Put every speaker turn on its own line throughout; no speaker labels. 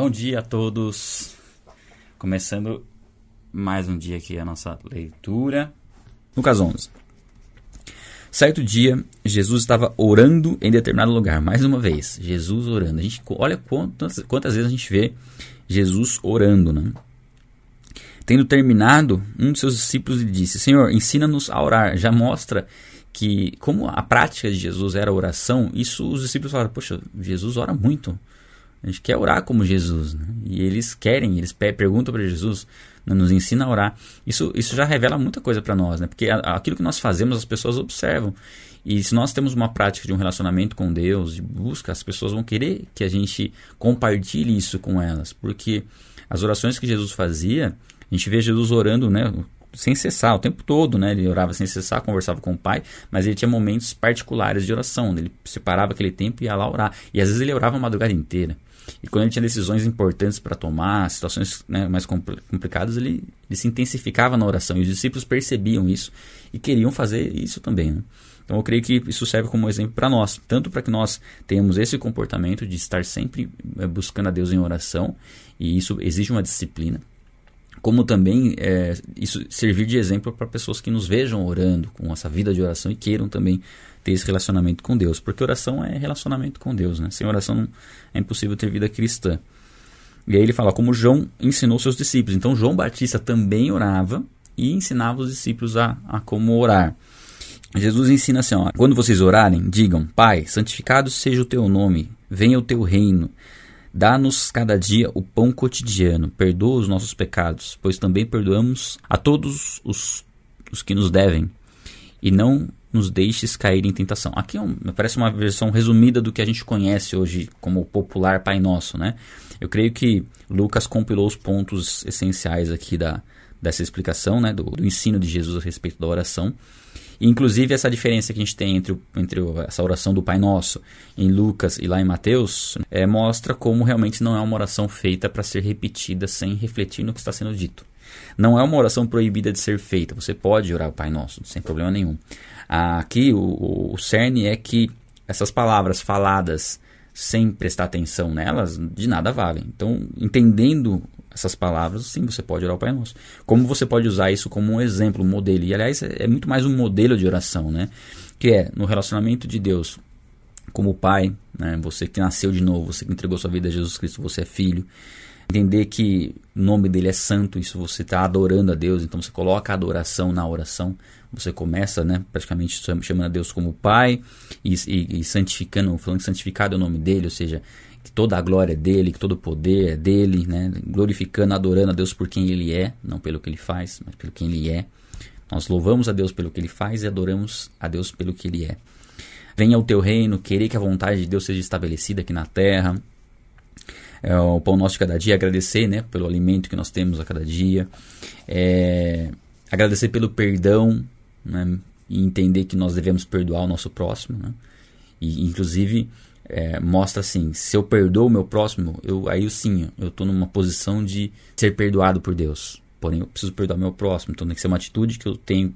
Bom dia a todos. Começando mais um dia aqui a nossa leitura. Lucas 11. Certo dia, Jesus estava orando em determinado lugar. Mais uma vez, Jesus orando. A gente olha quantas, quantas vezes a gente vê Jesus orando, né? Tendo terminado, um de seus discípulos lhe disse: Senhor, ensina-nos a orar. Já mostra que, como a prática de Jesus era oração, isso os discípulos falaram: Poxa, Jesus ora muito. A gente quer orar como Jesus. Né? E eles querem, eles perguntam para Jesus, né, nos ensina a orar. Isso, isso já revela muita coisa para nós, né? porque aquilo que nós fazemos as pessoas observam. E se nós temos uma prática de um relacionamento com Deus, de busca, as pessoas vão querer que a gente compartilhe isso com elas. Porque as orações que Jesus fazia, a gente vê Jesus orando, né? sem cessar, o tempo todo, né? Ele orava sem cessar, conversava com o pai, mas ele tinha momentos particulares de oração, onde ele separava aquele tempo e ia lá orar. E às vezes ele orava a madrugada inteira. E quando ele tinha decisões importantes para tomar, situações né, mais complicadas, ele, ele, se intensificava na oração. E os discípulos percebiam isso e queriam fazer isso também. Né? Então eu creio que isso serve como exemplo para nós, tanto para que nós tenhamos esse comportamento de estar sempre eh, buscando a Deus em oração, e isso exige uma disciplina, como também é, isso servir de exemplo para pessoas que nos vejam orando com essa vida de oração e queiram também ter esse relacionamento com Deus, porque oração é relacionamento com Deus, né? Sem oração não, é impossível ter vida cristã. E aí ele fala como João ensinou seus discípulos. Então João Batista também orava e ensinava os discípulos a, a como orar. Jesus ensina assim: ó, quando vocês orarem, digam: Pai, santificado seja o teu nome, venha o teu reino. Dá-nos cada dia o pão cotidiano, perdoa os nossos pecados, pois também perdoamos a todos os, os que nos devem. E não nos deixes cair em tentação. Aqui é um, parece uma versão resumida do que a gente conhece hoje como popular Pai Nosso, né? Eu creio que Lucas compilou os pontos essenciais aqui da, dessa explicação, né? Do, do ensino de Jesus a respeito da oração. Inclusive, essa diferença que a gente tem entre, entre essa oração do Pai Nosso em Lucas e lá em Mateus é, mostra como realmente não é uma oração feita para ser repetida sem refletir no que está sendo dito. Não é uma oração proibida de ser feita. Você pode orar o Pai Nosso sem problema nenhum. Aqui o, o cerne é que essas palavras faladas sem prestar atenção nelas, de nada valem. Então, entendendo essas palavras, sim, você pode orar o Pai Nosso. Como você pode usar isso como um exemplo, um modelo? E, aliás, é, muito mais um modelo de oração, né? Que é, no relacionamento de Deus como Pai, né? Você que nasceu de novo, você que entregou sua vida a Jesus Cristo, você é filho. Entender que o nome dele é santo, isso você está adorando a Deus, então você coloca a adoração na oração. Você começa, né, praticamente chamando a Deus como Pai e, e, e santificando, falando que santificado é o nome dele, ou seja, que toda a glória é dele, que todo o poder é dele, né? glorificando, adorando a Deus por quem ele é, não pelo que ele faz, mas pelo quem ele é. Nós louvamos a Deus pelo que ele faz e adoramos a Deus pelo que ele é. Venha o teu reino, querer que a vontade de Deus seja estabelecida aqui na terra. É, o pão nosso de cada dia, agradecer né, pelo alimento que nós temos a cada dia. É, agradecer pelo perdão né, e entender que nós devemos perdoar o nosso próximo. Né? E, inclusive, é, mostra assim: se eu perdoo o meu próximo, eu, aí sim, eu estou numa posição de ser perdoado por Deus. Porém, eu preciso perdoar meu próximo. Então, tem que ser uma atitude que eu tenho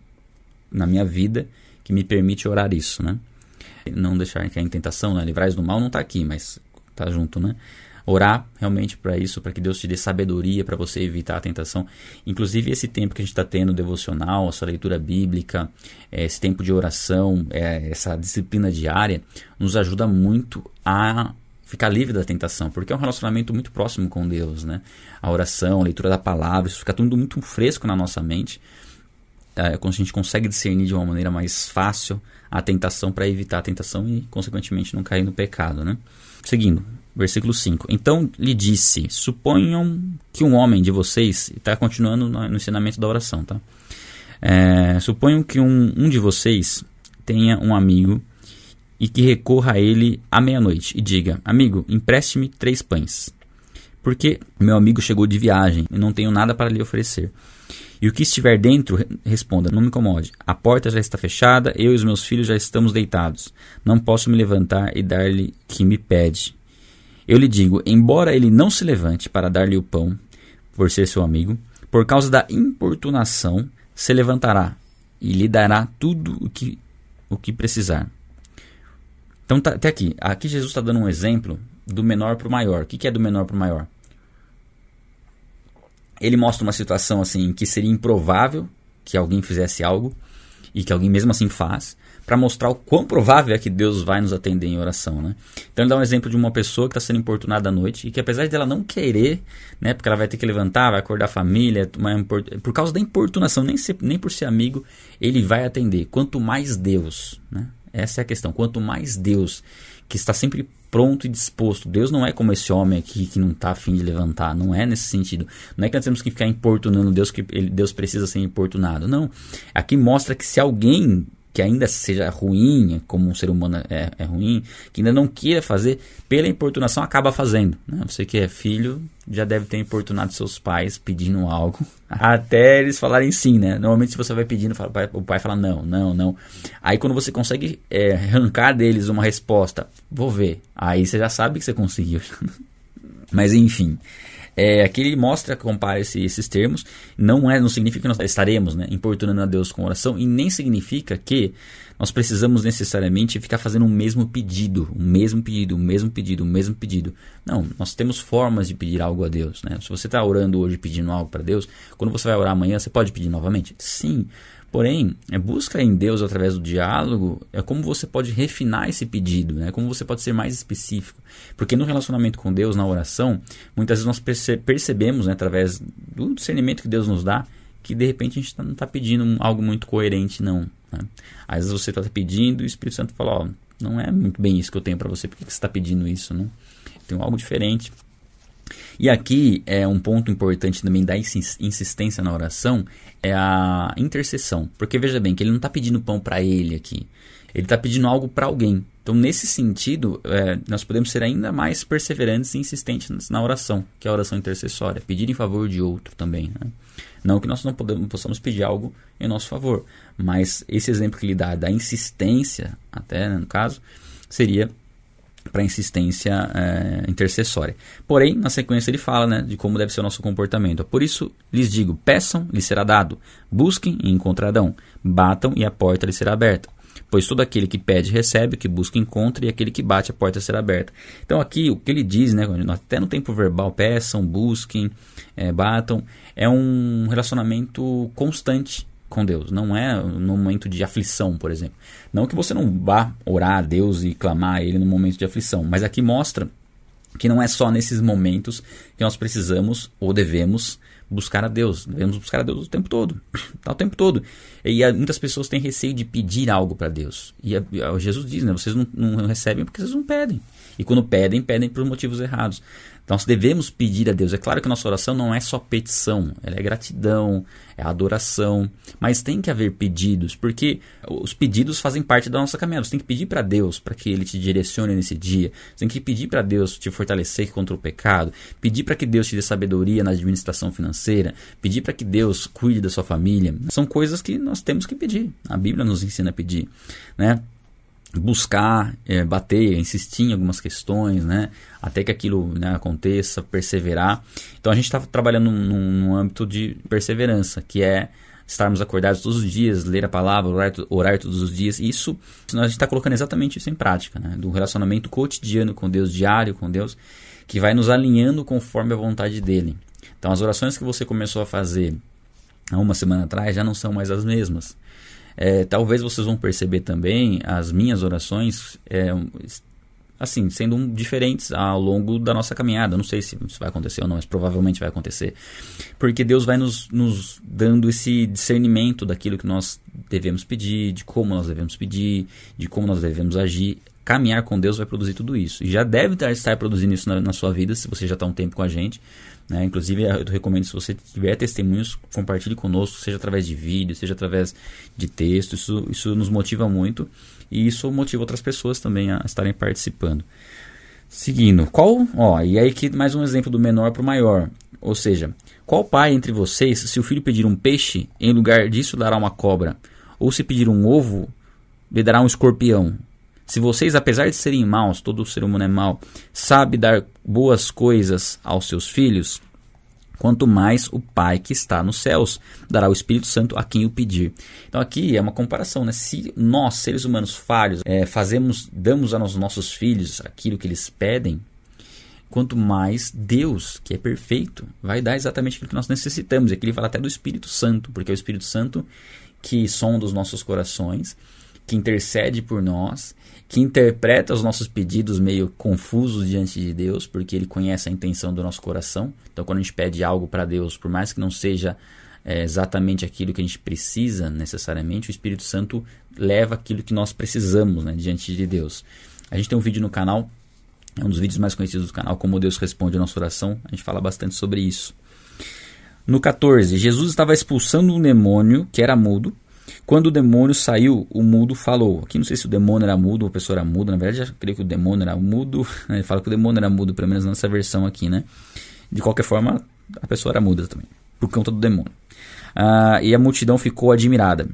na minha vida que me permite orar isso, né? Não deixar que a tentação, né? Livrais do mal não está aqui, mas está junto, né? Orar realmente para isso, para que Deus te dê sabedoria para você evitar a tentação. Inclusive, esse tempo que a gente está tendo devocional, essa leitura bíblica, é, esse tempo de oração, é, essa disciplina diária, nos ajuda muito a ficar livre da tentação, porque é um relacionamento muito próximo com Deus, né? A oração, a leitura da palavra, isso fica tudo muito fresco na nossa mente. É, a gente consegue discernir de uma maneira mais fácil a tentação para evitar a tentação e, consequentemente, não cair no pecado, né? Seguindo, versículo 5. Então lhe disse: Suponham que um homem de vocês, está continuando no, ensinamento da oração, tá? É, suponham que um, um de vocês tenha um amigo e que recorra a ele à meia-noite e diga: Amigo, empreste-me três pães, porque meu amigo chegou de viagem e não tenho nada para lhe oferecer. E o que estiver dentro, responda: Não me incomode. A porta já está fechada, eu e os meus filhos já estamos deitados. Não posso me levantar e dar-lhe que me pede. Eu lhe digo: embora ele não se levante para dar-lhe o pão, por ser seu amigo, por causa da importunação, se levantará e lhe dará tudo o que, o que precisar. Então, tá, até aqui. Aqui Jesus está dando um exemplo do menor para o maior. O que, que é do menor para o maior? ele mostra uma situação assim que seria improvável que alguém fizesse algo e que alguém mesmo assim faz, para mostrar o quão provável é que Deus vai nos atender em oração, né? Então ele dá um exemplo de uma pessoa que está sendo importunada à noite e que apesar dela não querer, né, porque ela vai ter que levantar, vai acordar a família, por causa da importunação, nem, ser, nem por ser amigo, ele vai atender. Quanto mais Deus, né? Essa é a questão. Quanto mais Deus, que está sempre pronto e disposto. Deus não é como esse homem aqui que não está afim de levantar. Não é nesse sentido. Não é que nós temos que ficar importunando Deus que ele, Deus precisa ser importunado. Não. Aqui mostra que se alguém que ainda seja ruim, como um ser humano é, é, ruim, que ainda não queira fazer, pela importunação acaba fazendo. Né? Você que é filho já deve ter importunado seus pais pedindo algo, até eles falarem sim, né? Normalmente se você vai pedindo, o pai fala não, não, não. Aí quando você consegue é, arrancar deles uma resposta, vou ver, aí você já sabe que você conseguiu. Mas enfim, é, aqui ele mostra, compara esse, esses termos. Não é, não significa que nós estaremos né, importunando a Deus com oração e nem significa que nós precisamos necessariamente ficar fazendo o mesmo pedido, o mesmo pedido, o mesmo pedido, o mesmo pedido. Não, nós temos formas de pedir algo a Deus. Né? Se você está orando hoje pedindo algo para Deus, quando você vai orar amanhã, você pode pedir novamente? Sim. Porém, é busca em Deus através do diálogo é como você pode refinar esse pedido, né? como você pode ser mais específico. Porque no relacionamento com Deus, na oração, muitas vezes nós perce percebemos, né, através do discernimento que Deus nos dá, que de repente a gente tá, não está pedindo algo muito coerente, não. Né? Às vezes você está pedindo e o Espírito Santo fala: Ó, não é muito bem isso que eu tenho para você, por que, você está pedindo isso? Né? Tem algo diferente. E aqui é um ponto importante também da insistência na oração é a intercessão, porque veja bem que ele não está pedindo pão para ele aqui, ele está pedindo algo para alguém. Então nesse sentido é, nós podemos ser ainda mais perseverantes e insistentes na oração, que é a oração intercessória, pedir em favor de outro também. Né? Não que nós não podemos, possamos pedir algo em nosso favor, mas esse exemplo que ele dá da insistência, até né, no caso, seria para insistência é, intercessória. Porém, na sequência ele fala né, de como deve ser o nosso comportamento. Por isso lhes digo: peçam, lhes será dado, busquem e encontrarão, batam e a porta lhes será aberta. Pois todo aquele que pede recebe, que busca encontra, e aquele que bate a porta será aberta. Então aqui o que ele diz, né, até no tempo verbal, peçam, busquem, é, batam, é um relacionamento constante com Deus. Não é no momento de aflição, por exemplo. Não que você não vá orar a Deus e clamar a Ele no momento de aflição, mas aqui mostra que não é só nesses momentos que nós precisamos ou devemos buscar a Deus. Devemos buscar a Deus o tempo todo. Tá o tempo todo. E muitas pessoas têm receio de pedir algo para Deus. E a, a, Jesus diz, né? Vocês não, não recebem porque vocês não pedem. E quando pedem, pedem por motivos errados. Então, nós devemos pedir a Deus. É claro que nossa oração não é só petição, ela é gratidão, é adoração, mas tem que haver pedidos, porque os pedidos fazem parte da nossa caminhada. Você tem que pedir para Deus para que Ele te direcione nesse dia. Você tem que pedir para Deus te fortalecer contra o pecado, pedir para que Deus te dê sabedoria na administração financeira, pedir para que Deus cuide da sua família. São coisas que nós temos que pedir. A Bíblia nos ensina a pedir, né? Buscar, é, bater, insistir em algumas questões, né? Até que aquilo né, aconteça, perseverar. Então a gente está trabalhando num, num, âmbito de perseverança, que é estarmos acordados todos os dias, ler a palavra, orar, orar todos os dias. Isso a gente está colocando exatamente isso em prática, né? Do relacionamento cotidiano com Deus, diário com Deus, que vai nos alinhando conforme a vontade dele. Então as orações que você começou a fazer há uma semana atrás já não são mais as mesmas. É, talvez vocês vão perceber também as minhas orações é, assim sendo diferentes ao longo da nossa caminhada. Não sei se isso vai acontecer ou não, mas provavelmente vai acontecer, porque Deus vai nos, nos dando esse discernimento daquilo que nós devemos pedir, de como nós devemos pedir, de como nós devemos agir. Caminhar com Deus vai produzir tudo isso. E já deve estar produzindo isso na, na sua vida, se você já está um tempo com a gente. Né? Inclusive, eu recomendo, se você tiver testemunhos, compartilhe conosco, seja através de vídeo, seja através de texto. Isso, isso nos motiva muito e isso motiva outras pessoas também a estarem participando. Seguindo, qual. Ó, e aí que mais um exemplo do menor para o maior. Ou seja, qual pai entre vocês, se o filho pedir um peixe, em lugar disso dará uma cobra? Ou se pedir um ovo, lhe dará um escorpião? Se vocês, apesar de serem maus, todo ser humano é mau, sabe dar boas coisas aos seus filhos, quanto mais o Pai que está nos céus dará o Espírito Santo a quem o pedir. Então aqui é uma comparação, né? Se nós, seres humanos falhos, é, fazemos, damos aos nossos filhos aquilo que eles pedem, quanto mais Deus, que é perfeito, vai dar exatamente aquilo que nós necessitamos. E aqui ele fala até do Espírito Santo, porque é o Espírito Santo que sonda os nossos corações, que intercede por nós, que interpreta os nossos pedidos meio confusos diante de Deus, porque ele conhece a intenção do nosso coração. Então, quando a gente pede algo para Deus, por mais que não seja é, exatamente aquilo que a gente precisa necessariamente, o Espírito Santo leva aquilo que nós precisamos né, diante de Deus. A gente tem um vídeo no canal, é um dos vídeos mais conhecidos do canal, Como Deus Responde a Nossa Oração. A gente fala bastante sobre isso. No 14, Jesus estava expulsando um demônio que era mudo. Quando o demônio saiu, o mudo falou. Aqui não sei se o demônio era mudo ou a pessoa era muda. Na verdade, já creio que o demônio era mudo. Ele fala que o demônio era mudo, pelo menos nessa versão aqui, né? De qualquer forma, a pessoa era muda também, por conta do demônio. Ah, e a multidão ficou admirada.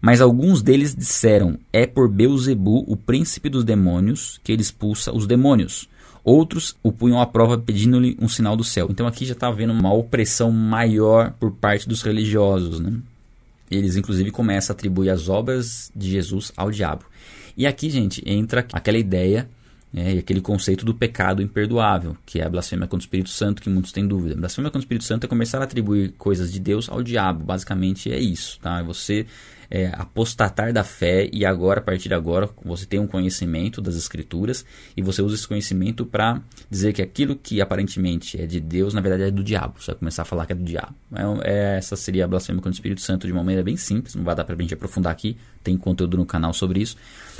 Mas alguns deles disseram: É por Beuzebu, o príncipe dos demônios, que ele expulsa os demônios. Outros o punham à prova pedindo-lhe um sinal do céu. Então aqui já está havendo uma opressão maior por parte dos religiosos. Né? Eles, inclusive, começam a atribuir as obras de Jesus ao diabo. E aqui, gente, entra aquela ideia né, e aquele conceito do pecado imperdoável, que é a blasfêmia contra o Espírito Santo, que muitos têm dúvida. Blasfêmia contra o Espírito Santo é começar a atribuir coisas de Deus ao diabo, basicamente é isso, tá? É você é, apostatar da fé e agora, a partir de agora, você tem um conhecimento das Escrituras e você usa esse conhecimento para dizer que aquilo que aparentemente é de Deus, na verdade é do diabo. Você vai começar a falar que é do diabo. É, é, essa seria a blasfêmia contra o Espírito Santo de uma maneira bem simples, não vai dar para a gente aprofundar aqui, tem conteúdo no canal sobre isso.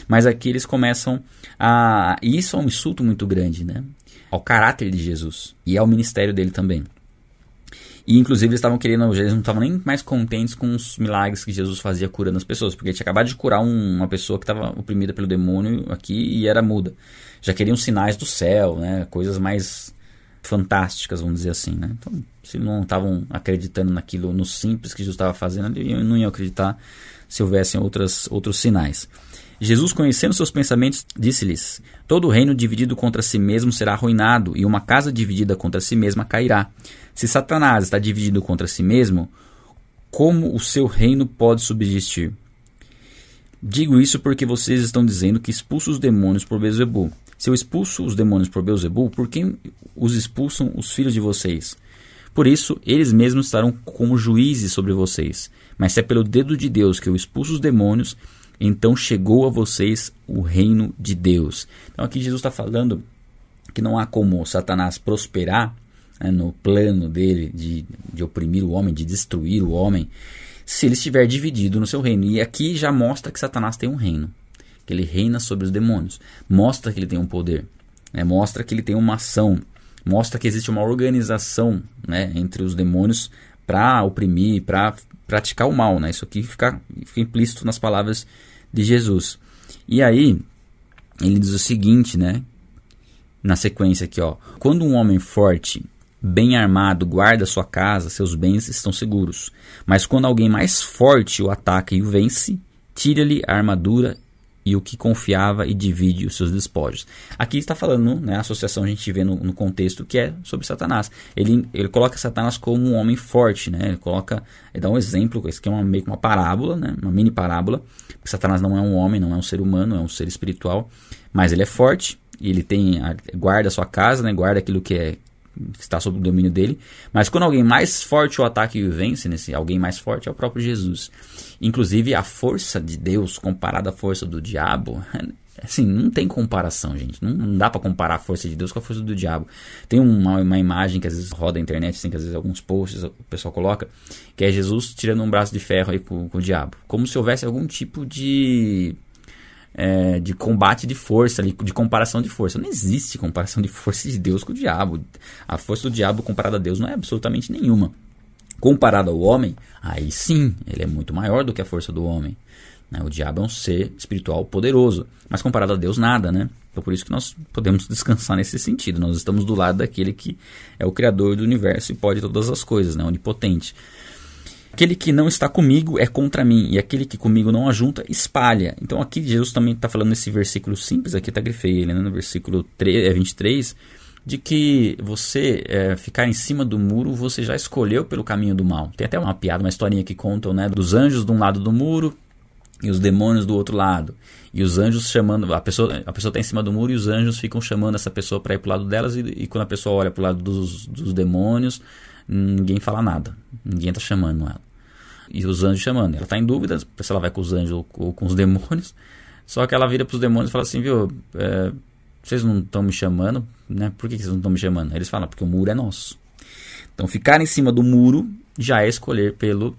Mas aqui eles começam a. E isso é um insulto muito grande, né? Ao caráter de Jesus e ao ministério dele também. E inclusive eles estavam querendo, eles não estavam nem mais contentes com os milagres que Jesus fazia curando as pessoas, porque ele tinha acabado de curar um, uma pessoa que estava oprimida pelo demônio aqui e era muda. Já queriam sinais do céu, né? Coisas mais fantásticas, vamos dizer assim, né? Então, se não estavam acreditando naquilo, no simples que Jesus estava fazendo, não iam acreditar se houvessem outras, outros sinais. Jesus, conhecendo seus pensamentos, disse-lhes: Todo reino dividido contra si mesmo será arruinado, e uma casa dividida contra si mesma cairá. Se Satanás está dividido contra si mesmo, como o seu reino pode subsistir? Digo isso porque vocês estão dizendo que expulso os demônios por Beelzebul. Se eu expulso os demônios por Beelzebul, por quem os expulsam os filhos de vocês? Por isso, eles mesmos estarão como juízes sobre vocês. Mas se é pelo dedo de Deus que eu expulso os demônios, então chegou a vocês o reino de Deus. Então aqui Jesus está falando que não há como Satanás prosperar né, no plano dele de, de oprimir o homem, de destruir o homem, se ele estiver dividido no seu reino. E aqui já mostra que Satanás tem um reino, que ele reina sobre os demônios, mostra que ele tem um poder, né, mostra que ele tem uma ação, mostra que existe uma organização né, entre os demônios para oprimir, para praticar o mal. Né? Isso aqui fica, fica implícito nas palavras de Jesus. E aí, ele diz o seguinte, né? Na sequência aqui, ó. Quando um homem forte, bem armado, guarda sua casa, seus bens estão seguros. Mas quando alguém mais forte o ataca e o vence, tira-lhe a armadura e o que confiava e divide os seus despojos. Aqui está falando, né, a associação a gente vê no, no, contexto que é sobre Satanás. Ele, ele coloca Satanás como um homem forte, né? Ele coloca, ele dá um exemplo, isso aqui é uma, meio que uma parábola, né? Uma mini parábola. Satanás não é um homem, não é um ser humano, é um ser espiritual, mas ele é forte e ele tem guarda a sua casa, né? Guarda aquilo que é está sob o domínio dele. Mas quando alguém mais forte o ataque e o vence, nesse alguém mais forte é o próprio Jesus. Inclusive, a força de Deus comparada à força do diabo, assim, não tem comparação, gente. Não, não dá para comparar a força de Deus com a força do diabo. Tem uma, uma imagem que às vezes roda na internet, assim, que às vezes alguns posts o pessoal coloca, que é Jesus tirando um braço de ferro aí com, com o diabo. Como se houvesse algum tipo de é, de combate de força, de comparação de força. Não existe comparação de força de Deus com o diabo. A força do diabo comparada a Deus não é absolutamente nenhuma. Comparado ao homem, aí sim, ele é muito maior do que a força do homem. Né? O diabo é um ser espiritual poderoso, mas comparado a Deus, nada, né? Então por isso que nós podemos descansar nesse sentido. Nós estamos do lado daquele que é o Criador do universo e pode todas as coisas, né? onipotente. Aquele que não está comigo é contra mim, e aquele que comigo não ajunta, espalha. Então aqui Jesus também está falando nesse versículo simples, aqui está grifei ele, né, no versículo 3, 23, é, de que você é, ficar em cima do muro, você já escolheu pelo caminho do mal. Tem até uma piada, uma historinha que contam, né, dos anjos de um lado do muro e os demônios do outro lado. E os anjos chamando. A pessoa a pessoa está em cima do muro e os anjos ficam chamando essa pessoa para ir para o lado delas. E, e, quando a pessoa olha para o lado dos, dos demônios, ninguém fala nada. Ninguém está chamando ela. E os anjos chamando. Ela está em dúvida se ela vai com os anjos ou, ou com os demônios. Só que ela vira para os demônios e fala assim: viu, é, vocês não estão me chamando? Né? Por que, que vocês não estão me chamando? Eles falam: porque o muro é nosso. Então ficar em cima do muro já é escolher pelo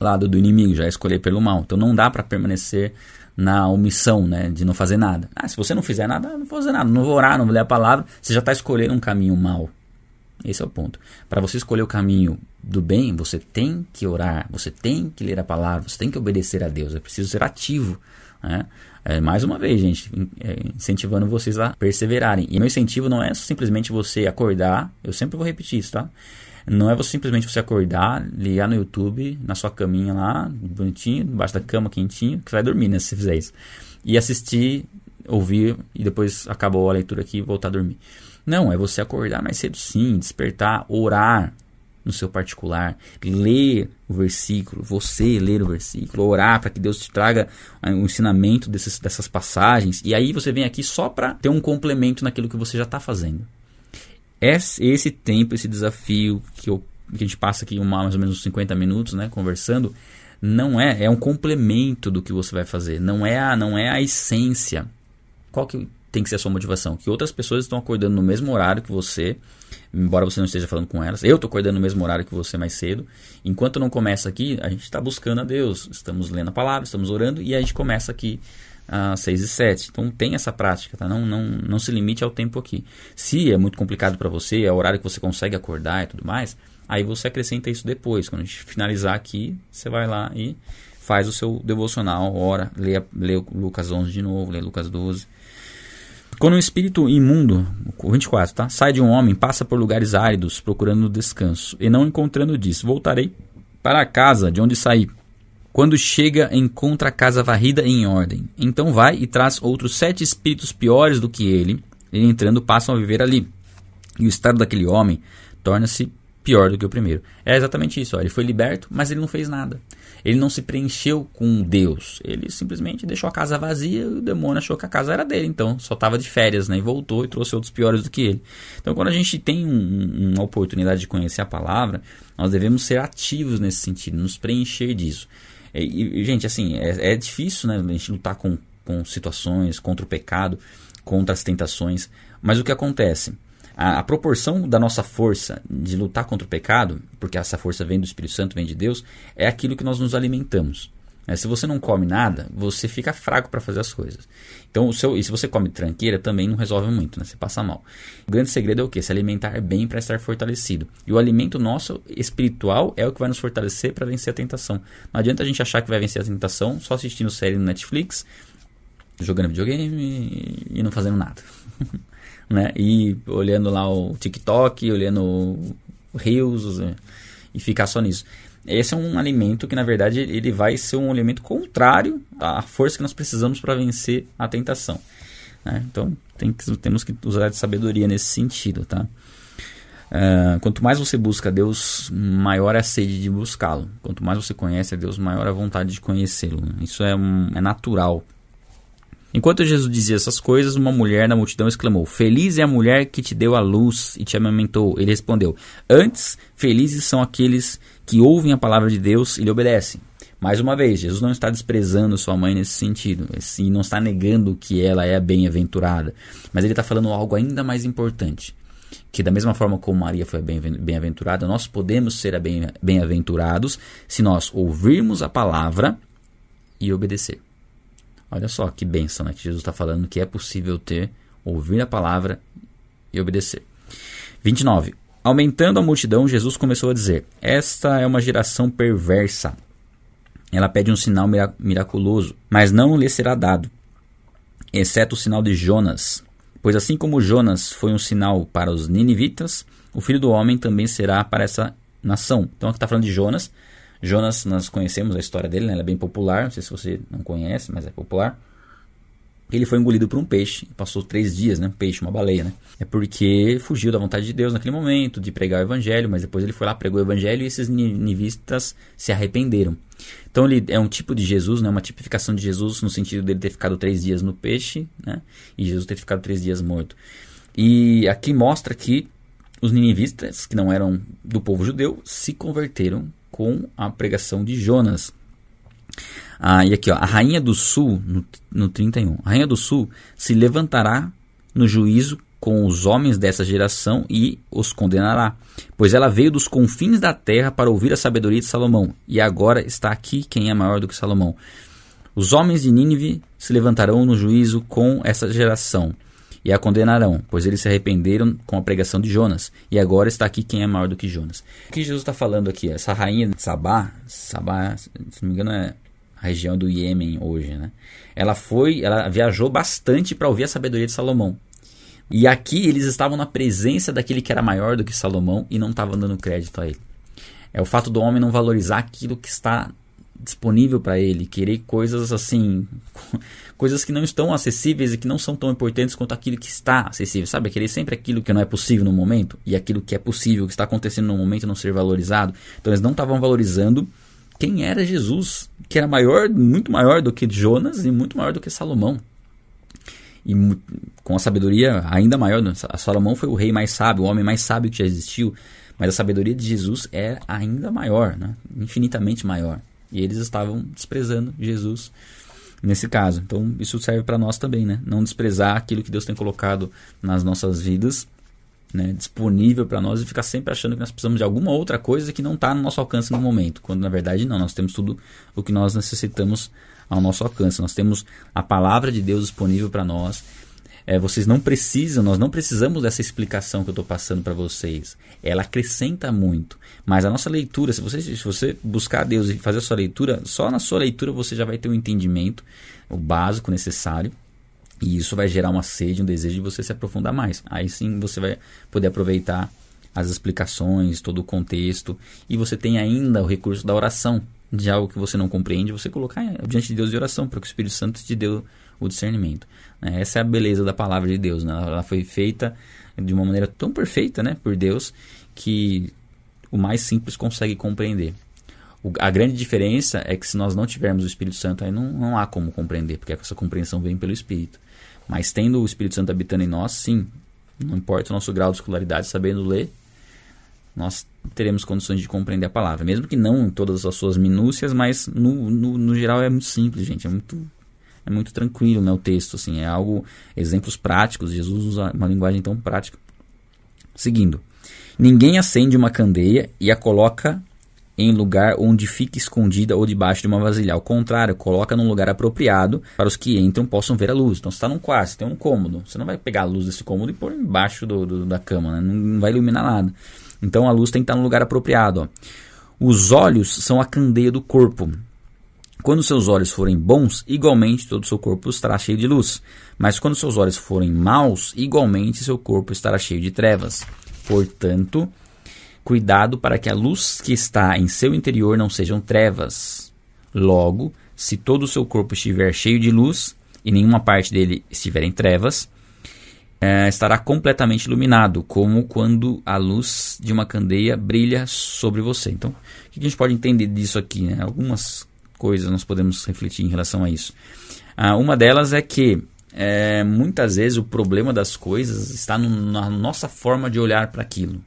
lado do inimigo, já é escolher pelo mal. Então não dá para permanecer na omissão, né, de não fazer nada. Ah, se você não fizer nada, não vou fazer nada, não vou orar, não vou ler a palavra, você já está escolhendo um caminho mal. Esse é o ponto. Para você escolher o caminho do bem, você tem que orar, você tem que ler a palavra, você tem que obedecer a Deus. É preciso ser ativo. Né? É, mais uma vez, gente, é, incentivando vocês a perseverarem. E meu incentivo não é simplesmente você acordar, eu sempre vou repetir isso, tá? Não é você simplesmente você acordar, ligar no YouTube, na sua caminha lá, bonitinho, debaixo da cama, quentinho, que você vai dormir, né, se você fizer isso. E assistir, ouvir e depois acabou a leitura aqui e voltar a dormir. Não, é você acordar mais cedo sim, despertar, orar no seu particular, ler o versículo, você ler o versículo, orar para que Deus te traga o um ensinamento desses, dessas passagens. E aí você vem aqui só para ter um complemento naquilo que você já está fazendo esse tempo, esse desafio que, eu, que a gente passa aqui uma, mais ou menos uns 50 minutos, né, conversando, não é, é um complemento do que você vai fazer, não é a, não é a essência. Qual que tem que ser a sua motivação? Que outras pessoas estão acordando no mesmo horário que você, embora você não esteja falando com elas. Eu estou acordando no mesmo horário que você mais cedo. Enquanto não começa aqui, a gente está buscando a Deus, estamos lendo a palavra, estamos orando e a gente começa aqui às 6 e 7. Então tem essa prática, tá? Não, não, não se limite ao tempo aqui. Se é muito complicado para você, é o horário que você consegue acordar e tudo mais, aí você acrescenta isso depois. Quando a gente finalizar aqui, você vai lá e faz o seu devocional, ora, lê, lê Lucas 11 de novo, lê Lucas 12. Quando o espírito imundo, 24, tá? Sai de um homem, passa por lugares áridos, procurando descanso, e não encontrando diz: Voltarei para a casa de onde saí. Quando chega, encontra a casa varrida em ordem. Então vai e traz outros sete espíritos piores do que ele, e entrando passam a viver ali. E o estado daquele homem torna-se pior do que o primeiro. É exatamente isso. Ó. Ele foi liberto, mas ele não fez nada. Ele não se preencheu com Deus. Ele simplesmente deixou a casa vazia e o demônio achou que a casa era dele. Então só estava de férias, né? E voltou e trouxe outros piores do que ele. Então quando a gente tem um, uma oportunidade de conhecer a palavra, nós devemos ser ativos nesse sentido, nos preencher disso. E, e gente, assim, é, é, difícil né, a gente lutar com, com situações, contra o pecado, contra as tentações. Mas o que acontece? A, a, proporção da nossa força de lutar contra o pecado, porque essa força vem do Espírito Santo, vem de Deus, é aquilo que nós nos alimentamos. É, se você não come nada, você fica fraco para fazer as coisas. Então, o seu, e se você come tranqueira, também não resolve muito, né? Você passa mal. O grande segredo é o que? Se alimentar bem para estar fortalecido. E o alimento nosso espiritual é o que vai nos fortalecer para vencer a tentação. Não adianta a gente achar que vai vencer a tentação só assistindo série no Netflix, jogando videogame e não fazendo nada. né? E olhando lá o TikTok, olhando o Reels né? e ficar só nisso. Esse é um alimento que, na verdade, ele vai ser um alimento contrário à força que nós precisamos para vencer a tentação. Né? Então, tem que, temos que usar de sabedoria nesse sentido, tá? Uh, quanto mais você busca Deus, maior é a sede de buscá-lo. Quanto mais você conhece a Deus, maior é a vontade de conhecê-lo. Isso é, um, é natural. Enquanto Jesus dizia essas coisas, uma mulher na multidão exclamou: Feliz é a mulher que te deu a luz e te amamentou. Ele respondeu: Antes, felizes são aqueles que ouvem a palavra de Deus e lhe obedecem. Mais uma vez, Jesus não está desprezando sua mãe nesse sentido, e não está negando que ela é bem-aventurada, mas ele está falando algo ainda mais importante. Que da mesma forma como Maria foi bem-aventurada, nós podemos ser bem-aventurados se nós ouvirmos a palavra e obedecer. Olha só que bênção né, que Jesus está falando que é possível ter, ouvir a palavra e obedecer. 29. Aumentando a multidão, Jesus começou a dizer: Esta é uma geração perversa. Ela pede um sinal miraculoso, mas não lhe será dado, exceto o sinal de Jonas. Pois assim como Jonas foi um sinal para os ninivitas, o filho do homem também será para essa nação. Então aqui está falando de Jonas. Jonas, nós conhecemos a história dele, né? ela é bem popular. Não sei se você não conhece, mas é popular ele foi engolido por um peixe, passou três dias, né? Um peixe, uma baleia, né? É porque fugiu da vontade de Deus naquele momento, de pregar o evangelho, mas depois ele foi lá, pregou o evangelho e esses nivistas se arrependeram. Então ele é um tipo de Jesus, né? uma tipificação de Jesus no sentido dele ter ficado três dias no peixe né? e Jesus ter ficado três dias morto. E aqui mostra que os ninivistas, que não eram do povo judeu, se converteram com a pregação de Jonas. Ah, e aqui, ó, a rainha do sul, no, no 31, a rainha do sul se levantará no juízo com os homens dessa geração e os condenará, pois ela veio dos confins da terra para ouvir a sabedoria de Salomão, e agora está aqui quem é maior do que Salomão. Os homens de Nínive se levantarão no juízo com essa geração e a condenarão, pois eles se arrependeram com a pregação de Jonas, e agora está aqui quem é maior do que Jonas. O que Jesus está falando aqui? Essa rainha de Sabá, Sabá, se não me engano é a região do Iêmen hoje, né? Ela foi, ela viajou bastante para ouvir a sabedoria de Salomão. E aqui eles estavam na presença daquele que era maior do que Salomão e não estavam dando crédito a ele. É o fato do homem não valorizar aquilo que está disponível para ele, querer coisas assim, coisas que não estão acessíveis e que não são tão importantes quanto aquilo que está acessível, sabe? Querer sempre aquilo que não é possível no momento e aquilo que é possível, que está acontecendo no momento não ser valorizado. Então eles não estavam valorizando quem era Jesus, que era maior, muito maior do que Jonas e muito maior do que Salomão. E com a sabedoria ainda maior, né? Salomão foi o rei mais sábio, o homem mais sábio que já existiu, mas a sabedoria de Jesus é ainda maior, né? infinitamente maior. E eles estavam desprezando Jesus nesse caso. Então, isso serve para nós também, né? Não desprezar aquilo que Deus tem colocado nas nossas vidas, né? disponível para nós e ficar sempre achando que nós precisamos de alguma outra coisa que não está no nosso alcance no momento, quando na verdade não, nós temos tudo o que nós necessitamos ao nosso alcance. Nós temos a palavra de Deus disponível para nós é, vocês não precisam, nós não precisamos dessa explicação que eu estou passando para vocês. Ela acrescenta muito. Mas a nossa leitura, se você, se você buscar Deus e fazer a sua leitura, só na sua leitura você já vai ter um entendimento, o básico necessário. E isso vai gerar uma sede, um desejo de você se aprofundar mais. Aí sim você vai poder aproveitar as explicações, todo o contexto. E você tem ainda o recurso da oração. De algo que você não compreende, você colocar diante de Deus de oração, para que o Espírito Santo te dê o discernimento. Né? Essa é a beleza da palavra de Deus. Né? Ela foi feita de uma maneira tão perfeita né, por Deus que o mais simples consegue compreender. O, a grande diferença é que se nós não tivermos o Espírito Santo, aí não, não há como compreender, porque essa compreensão vem pelo Espírito. Mas tendo o Espírito Santo habitando em nós, sim, não importa o nosso grau de escolaridade, sabendo ler, nós teremos condições de compreender a palavra. Mesmo que não em todas as suas minúcias, mas no, no, no geral é muito simples, gente. É muito é muito tranquilo, né, o texto, assim, é algo, exemplos práticos, Jesus usa uma linguagem tão prática. Seguindo, ninguém acende uma candeia e a coloca em lugar onde fique escondida ou debaixo de uma vasilha. Ao contrário, coloca num lugar apropriado para os que entram possam ver a luz. Então, você está num quarto, você tem um cômodo. Você não vai pegar a luz desse cômodo e pôr embaixo do, do da cama, né? não, não, vai iluminar nada. Então, a luz tem que estar no lugar apropriado. Ó. Os olhos são a candeia do corpo. Quando seus olhos forem bons, igualmente todo o seu corpo estará cheio de luz. Mas quando seus olhos forem maus, igualmente seu corpo estará cheio de trevas. Portanto, cuidado para que a luz que está em seu interior não sejam trevas. Logo, se todo o seu corpo estiver cheio de luz e nenhuma parte dele estiver em trevas, é, estará completamente iluminado, como quando a luz de uma candeia brilha sobre você. Então, o que a gente pode entender disso aqui? Né? Algumas coisas nós podemos refletir em relação a isso. Ah, uma delas é que é, muitas vezes o problema das coisas está no, na nossa forma de olhar para aquilo,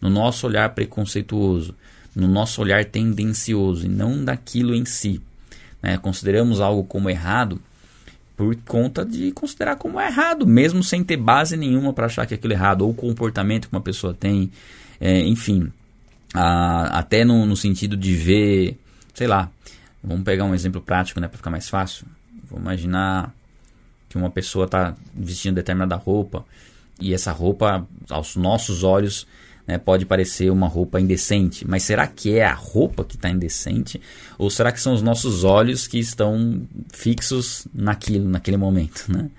no nosso olhar preconceituoso, no nosso olhar tendencioso e não daquilo em si. Né? Consideramos algo como errado por conta de considerar como errado, mesmo sem ter base nenhuma para achar que aquilo é errado, ou o comportamento que uma pessoa tem, é, enfim, a, até no, no sentido de ver, sei lá, Vamos pegar um exemplo prático, né, para ficar mais fácil. Vou imaginar que uma pessoa está vestindo determinada roupa e essa roupa, aos nossos olhos, né, pode parecer uma roupa indecente. Mas será que é a roupa que está indecente? Ou será que são os nossos olhos que estão fixos naquilo, naquele momento, né?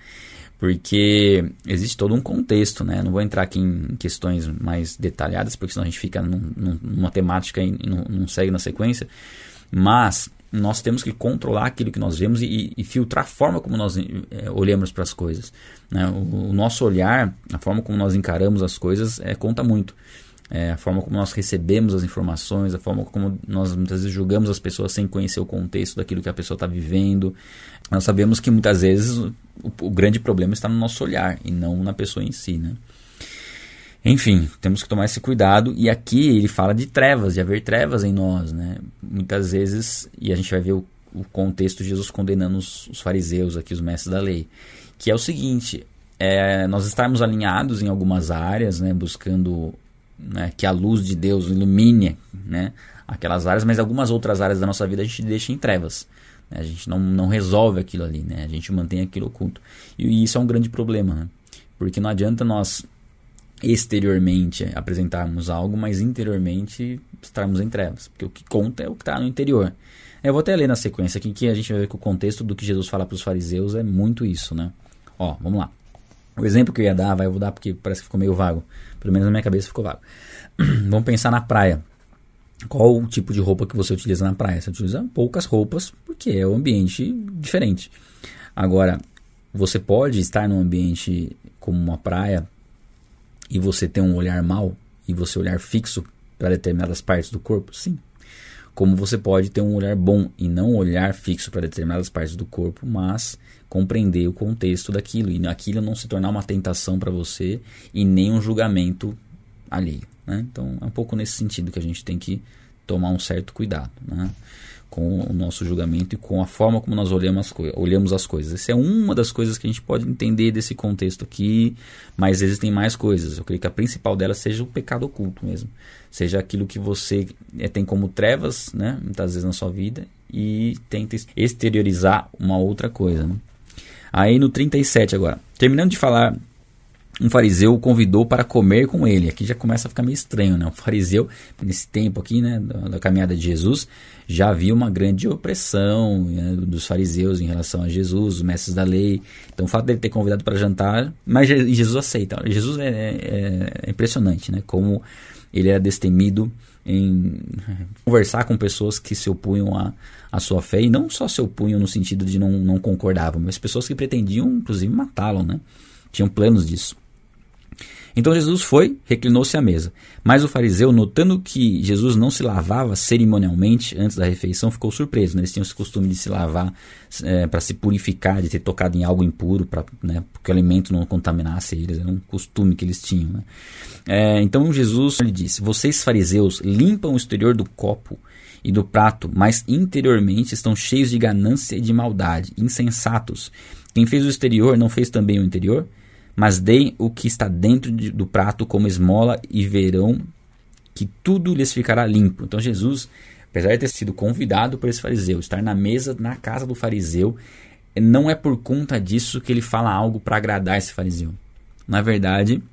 Porque existe todo um contexto, né? Não vou entrar aqui em questões mais detalhadas, porque senão a gente fica num, numa temática e não, não segue na sequência. Mas nós temos que controlar aquilo que nós vemos e, e filtrar a forma como nós é, olhamos para as coisas. Né? O, o, nosso olhar, a forma como nós encaramos as coisas, é, conta muito. é, a forma como nós recebemos as informações, a forma como nós muitas vezes julgamos as pessoas sem conhecer o contexto daquilo que a pessoa está vivendo. Nós sabemos que muitas vezes o, o, grande problema está no nosso olhar e não na pessoa em si, né? Enfim, temos que tomar esse cuidado. E aqui ele fala de trevas, de haver trevas em nós, né? Muitas vezes, e a gente vai ver o, o contexto de Jesus condenando os, os, fariseus aqui, os mestres da lei, que é o seguinte: é, nós estarmos alinhados em algumas áreas, né? Buscando né, que a luz de Deus ilumine né, aquelas áreas, mas algumas outras áreas da nossa vida a gente deixa em trevas. Né, a gente não, não resolve aquilo ali, né, a gente mantém aquilo oculto. E, e isso é um grande problema, né, porque não adianta nós exteriormente apresentarmos algo, mas interiormente estarmos em trevas, porque o que conta é o que está no interior. Eu vou até ler na sequência aqui que a gente vai ver que o contexto do que Jesus fala para os fariseus é muito isso, né? Ó, vamos lá. O exemplo que eu ia dar, vai, eu vou dar porque parece que ficou meio vago. Pelo menos na minha cabeça ficou vago. Vamos pensar na praia. Qual o tipo de roupa que você utiliza na praia? Você utiliza poucas roupas porque é um ambiente diferente. Agora, você pode estar num ambiente como uma praia e você ter um olhar mau e você olhar fixo para determinadas partes do corpo? Sim. Como você pode ter um olhar bom e não olhar fixo para determinadas partes do corpo, mas compreender o contexto daquilo e aquilo não se tornar uma tentação para você e nem um julgamento alheio. Né? Então é um pouco nesse sentido que a gente tem que tomar um certo cuidado né? Com o nosso julgamento e com a forma como nós olhamos olhamos as coisas. Essa é uma das coisas que a gente pode entender desse contexto aqui, mas existem mais coisas. Eu creio que a principal delas seja o pecado oculto mesmo. Seja aquilo que você é, tem como trevas, né, muitas vezes na sua vida, e tenta exteriorizar uma outra coisa. Né? Aí no 37 agora. Terminando de falar, um fariseu o convidou para comer com ele. Aqui já começa a ficar meio estranho, né? O fariseu, nesse tempo aqui, né, da, da caminhada de Jesus, já havia uma grande opressão né, dos fariseus em relação a Jesus, os mestres da lei. Então o fato dele ter convidado para jantar, mas Jesus aceita. Jesus é, é, é impressionante, né? Como ele era destemido em conversar com pessoas que se opunham à, à sua fé, e não só se opunham no sentido de não, não concordavam, mas pessoas que pretendiam, inclusive, matá-lo, né? Tinham planos disso. Então Jesus foi, reclinou-se à mesa. Mas o fariseu, notando que Jesus não se lavava cerimonialmente antes da refeição, ficou surpreso. Né? Eles tinham esse costume de se lavar é, para se purificar, de ter tocado em algo impuro, pra, né, porque o alimento não contaminasse eles. Era um costume que eles tinham. Né? É, então Jesus lhe disse: Vocês, fariseus, limpam o exterior do copo e do prato, mas interiormente estão cheios de ganância e de maldade, insensatos. Quem fez o exterior não fez também o interior? Mas deem o que está dentro de, do prato como esmola e verão que tudo lhes ficará limpo. Então Jesus, apesar de ter sido convidado por esse fariseu, estar na mesa, na casa do fariseu, não é por conta disso que ele fala algo para agradar esse fariseu. Na verdade,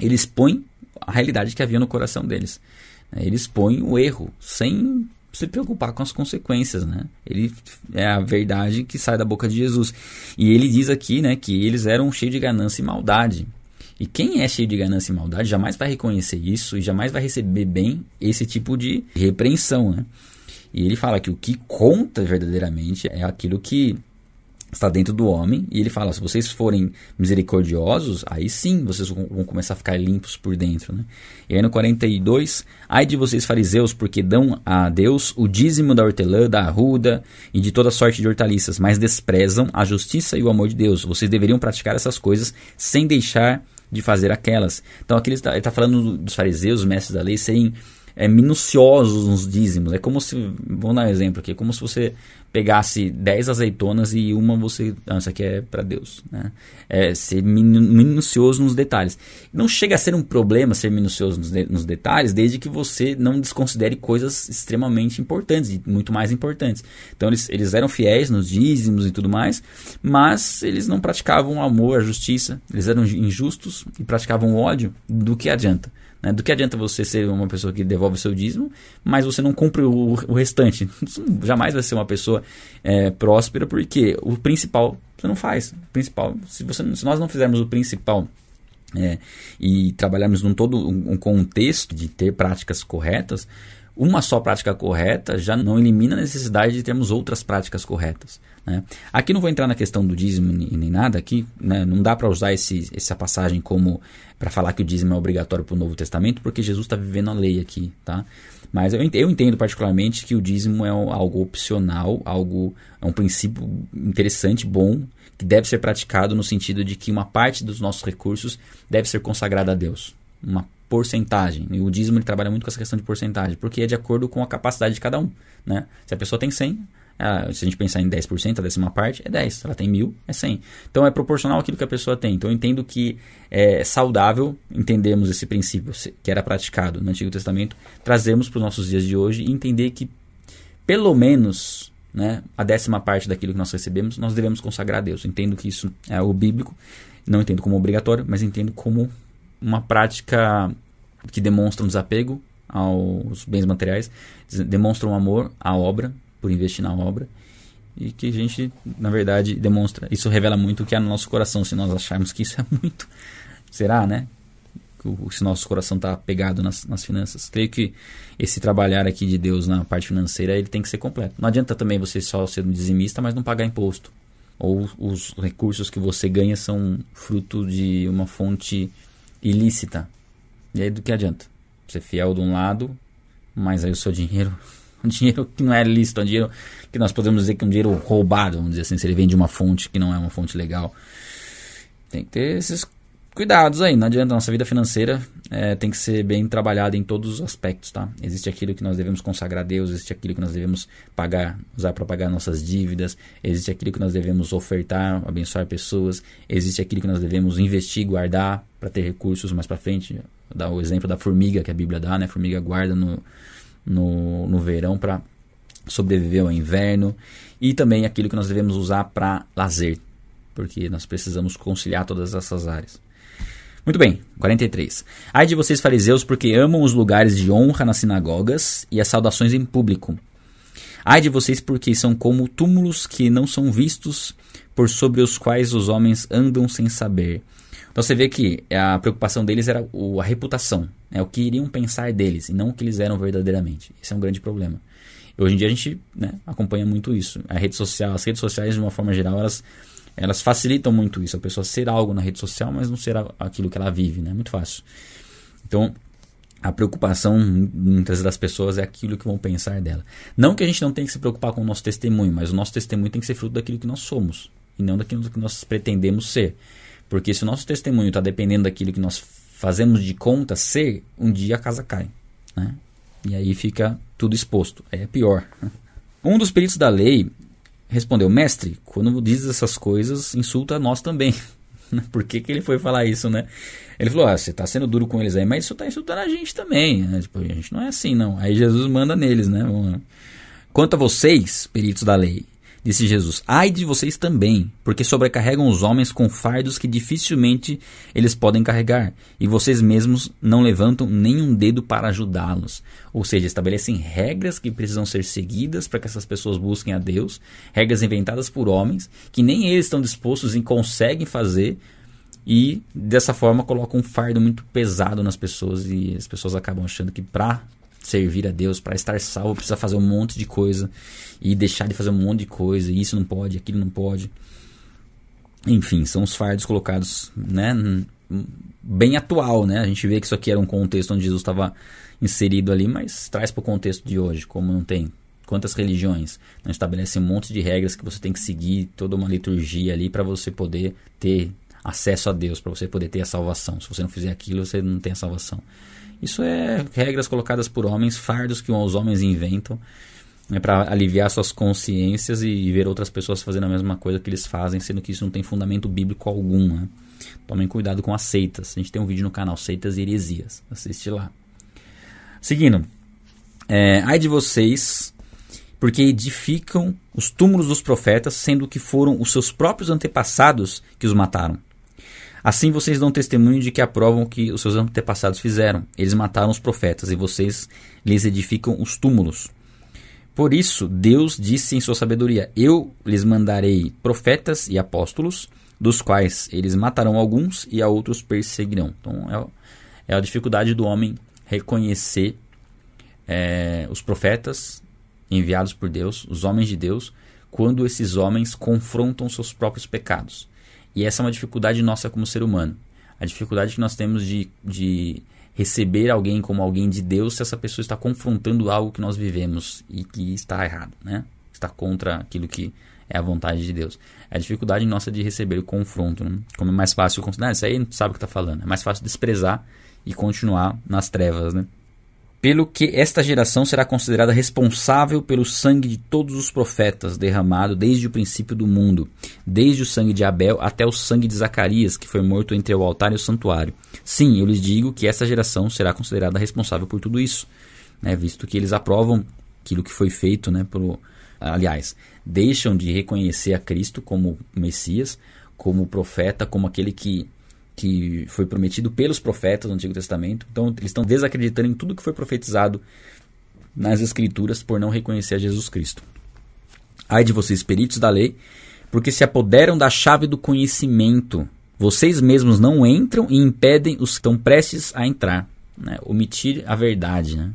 ele expõe a realidade que havia no coração deles. Ele expõe o erro, sem se preocupar com as consequências, né? Ele é a verdade que sai da boca de Jesus. E ele diz aqui, né, que eles eram cheios de ganância e maldade. E quem é cheio de ganância e maldade jamais vai reconhecer isso e jamais vai receber bem esse tipo de repreensão, né? E ele fala que o que conta verdadeiramente é aquilo que está dentro do homem, e ele fala: se vocês forem misericordiosos, aí sim vocês vão começar a ficar limpos por dentro. Né? E aí no 42, ai de vocês fariseus, porque dão a Deus o dízimo da hortelã, da arruda e de toda sorte de hortaliças, mas desprezam a justiça e o amor de Deus. Vocês deveriam praticar essas coisas sem deixar de fazer aquelas. Então aqui ele está, está falando dos fariseus, mestres da lei, serem é, minuciosos nos dízimos. É como se, vamos dar um exemplo aqui, é como se você pegasse 10 azeitonas e uma você, ah, isso aqui é para Deus, né? É ser minucioso nos detalhes. Não chega a ser um problema ser minucioso nos, de, nos detalhes, desde que você não desconsidere coisas extremamente importantes e muito mais importantes. Então eles, eles eram fiéis nos dízimos e tudo mais, mas eles não praticavam o amor, a justiça, eles eram injustos e praticavam o ódio, do que adianta? Né? Do que adianta você ser uma pessoa que devolve o seu dízimo, mas você não cumpre o, o restante? Jamais vai ser uma pessoa é, próspera, porque o principal você não faz. O principal, se, você, se nós não fizermos o principal é, e trabalharmos num todo um contexto de ter práticas corretas, uma só prática correta já não elimina a necessidade de termos outras práticas corretas. Né? Aqui não vou entrar na questão do dízimo nem nada, aqui né, não dá para usar esse, essa passagem como para falar que o dízimo é obrigatório para o Novo Testamento, porque Jesus está vivendo a lei aqui. Tá? Mas eu, eu entendo particularmente que o dízimo é algo opcional, algo é um princípio interessante, bom, que deve ser praticado no sentido de que uma parte dos nossos recursos deve ser consagrada a Deus. Uma porcentagem. E o dízimo ele trabalha muito com essa questão de porcentagem, porque é de acordo com a capacidade de cada um. Né? Se a pessoa tem 100, ah, se a gente pensar em 10%, a décima parte, é 10. Se ela tem mil, é 100. Então é proporcional àquilo que a pessoa tem. Então eu entendo que é saudável entendermos esse princípio que era praticado no Antigo Testamento, trazermos para os nossos dias de hoje e entender que pelo menos né, a décima parte daquilo que nós recebemos, nós devemos consagrar a Deus. Entendo que isso é o bíblico, não entendo como obrigatório, mas entendo como uma prática que demonstra um desapego aos bens materiais, demonstra um amor à obra, por investir na obra, e que a gente, na verdade, demonstra. Isso revela muito o que há no nosso coração, se nós acharmos que isso é muito. Será, né? Se nosso coração está pegado nas, nas finanças. Creio que esse trabalhar aqui de Deus na parte financeira ele tem que ser completo. Não adianta também você só ser um dizimista, mas não pagar imposto. Ou os recursos que você ganha são fruto de uma fonte ilícita. E aí do que adianta? Ser fiel de um lado, mas aí o seu dinheiro, um dinheiro que não é lícito, um dinheiro que nós podemos dizer que é um dinheiro roubado, vamos dizer assim, se ele vem de uma fonte que não é uma fonte legal. Tem que ter esses cuidados aí, não adianta, nossa vida financeira é, tem que ser bem trabalhada em todos os aspectos, tá? Existe aquilo que nós devemos consagrar a Deus, existe aquilo que nós devemos pagar, usar para pagar nossas dívidas, existe aquilo que nós devemos ofertar, abençoar pessoas, existe aquilo que nós devemos investir, guardar para ter recursos mais para frente. Dá o exemplo da formiga que a Bíblia dá, né? A formiga guarda no, no, no verão para sobreviver ao inverno e também aquilo que nós devemos usar para lazer, porque nós precisamos conciliar todas essas áreas. Muito bem, 43. Ai de vocês, fariseus, porque amam os lugares de honra nas sinagogas e as saudações em público. Ai de vocês, porque são como túmulos que não são vistos, por sobre os quais os homens andam sem saber. Então você vê que a preocupação deles era a reputação, né? o que iriam pensar deles, e não o que eles eram verdadeiramente. Esse é um grande problema. Hoje em dia a gente né, acompanha muito isso. A rede social, as redes sociais, de uma forma geral, elas elas facilitam muito isso, a pessoa ser algo na rede social, mas não ser aquilo que ela vive, né? Muito fácil. Então, a preocupação muitas das pessoas é aquilo que vão pensar dela. Não que a gente não tenha que se preocupar com o nosso testemunho, mas o nosso testemunho tem que ser fruto daquilo que nós somos e não daquilo que nós pretendemos ser. Porque se o nosso testemunho está dependendo daquilo que nós fazemos de conta ser, um dia a casa cai. Né? E aí fica tudo exposto. Aí é pior. Um dos peritos da lei respondeu: Mestre, quando diz essas coisas, insulta a nós também. Por que, que ele foi falar isso, né? Ele falou: ah, você está sendo duro com eles aí, mas isso está insultando a gente também. Né? Tipo, a gente não é assim, não. Aí Jesus manda neles, né? Quanto a vocês, peritos da lei, Disse Jesus: Ai de vocês também, porque sobrecarregam os homens com fardos que dificilmente eles podem carregar, e vocês mesmos não levantam nenhum dedo para ajudá-los. Ou seja, estabelecem regras que precisam ser seguidas para que essas pessoas busquem a Deus, regras inventadas por homens que nem eles estão dispostos e conseguem fazer, e dessa forma colocam um fardo muito pesado nas pessoas e as pessoas acabam achando que para servir a Deus, para estar salvo, precisa fazer um monte de coisa e deixar de fazer um monte de coisa, isso não pode, aquilo não pode. Enfim, são os fardos colocados, né, bem atual, né? A gente vê que isso aqui era um contexto onde Jesus estava inserido ali, mas traz para o contexto de hoje, como não tem quantas religiões não estabelecem um monte de regras que você tem que seguir, toda uma liturgia ali para você poder ter acesso a Deus, para você poder ter a salvação. Se você não fizer aquilo, você não tem a salvação. Isso é regras colocadas por homens, fardos que os homens inventam né, para aliviar suas consciências e ver outras pessoas fazendo a mesma coisa que eles fazem, sendo que isso não tem fundamento bíblico algum. Né? Tomem cuidado com as seitas. A gente tem um vídeo no canal Seitas e Heresias. Assiste lá. Seguindo. É, ai de vocês, porque edificam os túmulos dos profetas, sendo que foram os seus próprios antepassados que os mataram. Assim vocês dão testemunho de que aprovam o que os seus antepassados fizeram. Eles mataram os profetas e vocês lhes edificam os túmulos. Por isso, Deus disse em sua sabedoria: Eu lhes mandarei profetas e apóstolos, dos quais eles matarão alguns e a outros perseguirão. Então, é, é a dificuldade do homem reconhecer é, os profetas enviados por Deus, os homens de Deus, quando esses homens confrontam seus próprios pecados. E essa é uma dificuldade nossa como ser humano. A dificuldade que nós temos de, de receber alguém como alguém de Deus se essa pessoa está confrontando algo que nós vivemos e que está errado, né? Está contra aquilo que é a vontade de Deus. É a dificuldade nossa de receber o confronto. Né? Como é mais fácil considerar, isso aí não sabe o que está falando. É mais fácil desprezar e continuar nas trevas, né? Pelo que esta geração será considerada responsável pelo sangue de todos os profetas derramado desde o princípio do mundo, desde o sangue de Abel até o sangue de Zacarias, que foi morto entre o altar e o santuário. Sim, eu lhes digo que essa geração será considerada responsável por tudo isso, né, visto que eles aprovam aquilo que foi feito, né, pelo, aliás, deixam de reconhecer a Cristo como Messias, como profeta, como aquele que que foi prometido pelos profetas do Antigo Testamento. Então, eles estão desacreditando em tudo que foi profetizado nas Escrituras por não reconhecer a Jesus Cristo. Ai de vocês, peritos da lei, porque se apoderam da chave do conhecimento. Vocês mesmos não entram e impedem os que estão prestes a entrar. Né? Omitir a verdade. Né?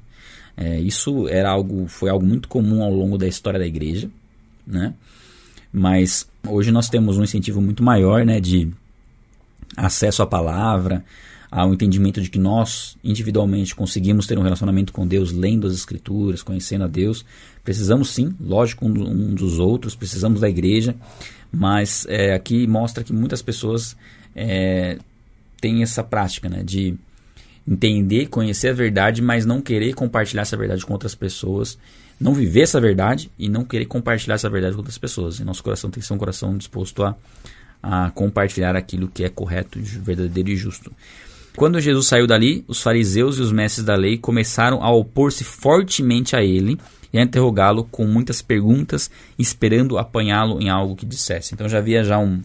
É, isso era algo, foi algo muito comum ao longo da história da igreja. Né? Mas hoje nós temos um incentivo muito maior né, de acesso à palavra, ao entendimento de que nós individualmente conseguimos ter um relacionamento com Deus lendo as Escrituras, conhecendo a Deus. Precisamos sim, lógico, um dos outros, precisamos da igreja, mas é, aqui mostra que muitas pessoas é, têm essa prática né, de entender, conhecer a verdade, mas não querer compartilhar essa verdade com outras pessoas, não viver essa verdade e não querer compartilhar essa verdade com outras pessoas. E nosso coração tem que ser um coração disposto a a compartilhar aquilo que é correto, verdadeiro e justo. Quando Jesus saiu dali, os fariseus e os mestres da lei começaram a opor-se fortemente a ele e a interrogá-lo com muitas perguntas, esperando apanhá-lo em algo que dissesse. Então já havia já um,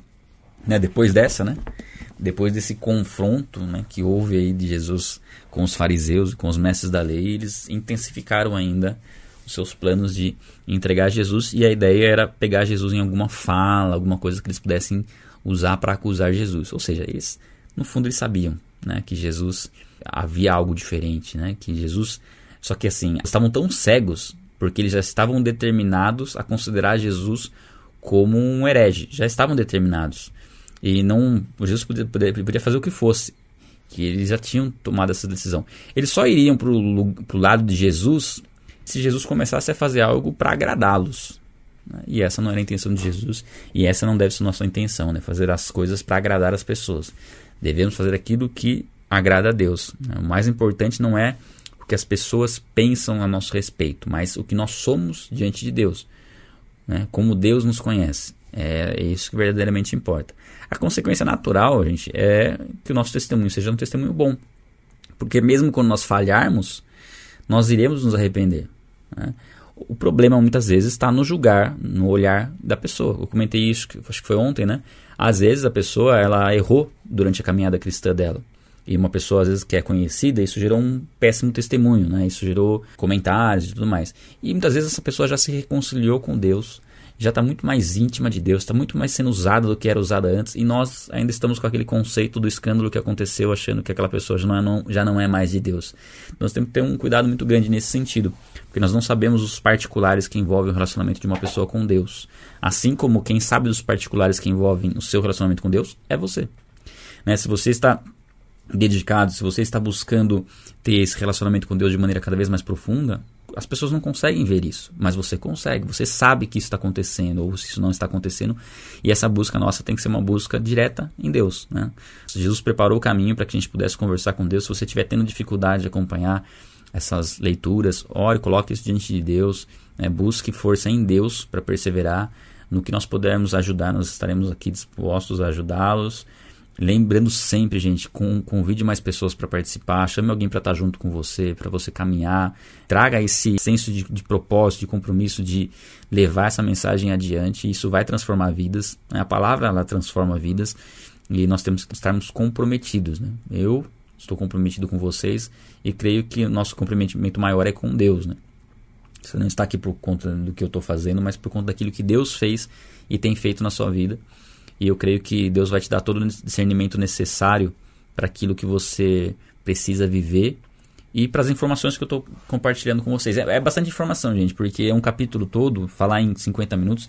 né, depois dessa, né, depois desse confronto, né, que houve aí de Jesus com os fariseus e com os mestres da lei, eles intensificaram ainda os seus planos de entregar Jesus e a ideia era pegar Jesus em alguma fala, alguma coisa que eles pudessem usar para acusar Jesus. Ou seja, eles, no fundo, eles sabiam né, que Jesus havia algo diferente, né, que Jesus. Só que assim, estavam tão cegos porque eles já estavam determinados a considerar Jesus como um herege, já estavam determinados. E não, Jesus podia, podia, fazer o que fosse, que eles já tinham tomado essa decisão. Eles só iriam para o lado de Jesus se Jesus começasse a fazer algo para agradá-los. Né? E essa não era a intenção de Jesus, e essa não deve ser nossa intenção, né? fazer as coisas para agradar as pessoas. Devemos fazer aquilo que agrada a Deus. Né? O mais importante não é o que as pessoas pensam a nosso respeito, mas o que nós somos diante de Deus. Né? Como Deus nos conhece. É isso que verdadeiramente importa. A consequência natural, gente, é que o nosso testemunho seja um testemunho bom. Porque mesmo quando nós falharmos, nós iremos nos arrepender. Né? O problema muitas vezes está no julgar, no olhar da pessoa. Eu comentei isso, acho que foi ontem, né? Às vezes a pessoa ela errou durante a caminhada cristã dela. E uma pessoa às vezes que é conhecida, isso gerou um péssimo testemunho, né? Isso gerou comentários e tudo mais. E muitas vezes essa pessoa já se reconciliou com Deus, já está muito mais íntima de Deus, está muito mais sendo usada do que era usada antes, e nós ainda estamos com aquele conceito do escândalo que aconteceu, achando que aquela pessoa já não é, não, já não é mais de Deus. Nós temos que ter um cuidado muito grande nesse sentido, porque nós não sabemos os particulares que envolvem o relacionamento de uma pessoa com Deus. Assim como quem sabe dos particulares que envolvem o seu relacionamento com Deus é você. Né? Se você está dedicado, se você está buscando ter esse relacionamento com Deus de maneira cada vez mais profunda, as pessoas não conseguem ver isso, mas você consegue, você sabe que isso está acontecendo ou se isso não está acontecendo, e essa busca nossa tem que ser uma busca direta em Deus. Né? Jesus preparou o caminho para que a gente pudesse conversar com Deus. Se você estiver tendo dificuldade de acompanhar essas leituras, ore, coloque isso diante de Deus, né? busque força em Deus para perseverar. No que nós pudermos ajudar, nós estaremos aqui dispostos a ajudá-los. Lembrando sempre, gente, com, convide mais pessoas para participar, chame alguém para estar junto com você, para você caminhar, traga esse senso de, de, propósito, de compromisso, de levar essa mensagem adiante. Isso vai transformar vidas. Né? A palavra ela transforma vidas e nós temos que estarmos comprometidos. Né? Eu estou comprometido com vocês e creio que o nosso comprometimento maior é com Deus. Né? Você não está aqui por conta do que eu estou fazendo, mas por conta daquilo que Deus fez e tem feito na sua vida. E eu creio que Deus vai te dar todo o discernimento necessário para aquilo que você precisa viver e para as informações que eu estou compartilhando com vocês. É, é, bastante informação, gente, porque é um capítulo todo, falar em 50 minutos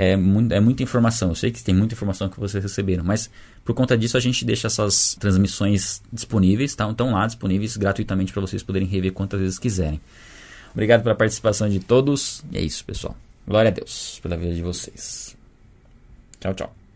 é, muito, é muita informação. Eu sei que tem muita informação que vocês receberam, mas por conta disso a gente deixa essas transmissões disponíveis, tá? Estão lá disponíveis gratuitamente para vocês poderem rever quantas vezes quiserem. Obrigado pela participação de todos. E é isso, pessoal. Glória a Deus pela vida de vocês. Tchau, tchau.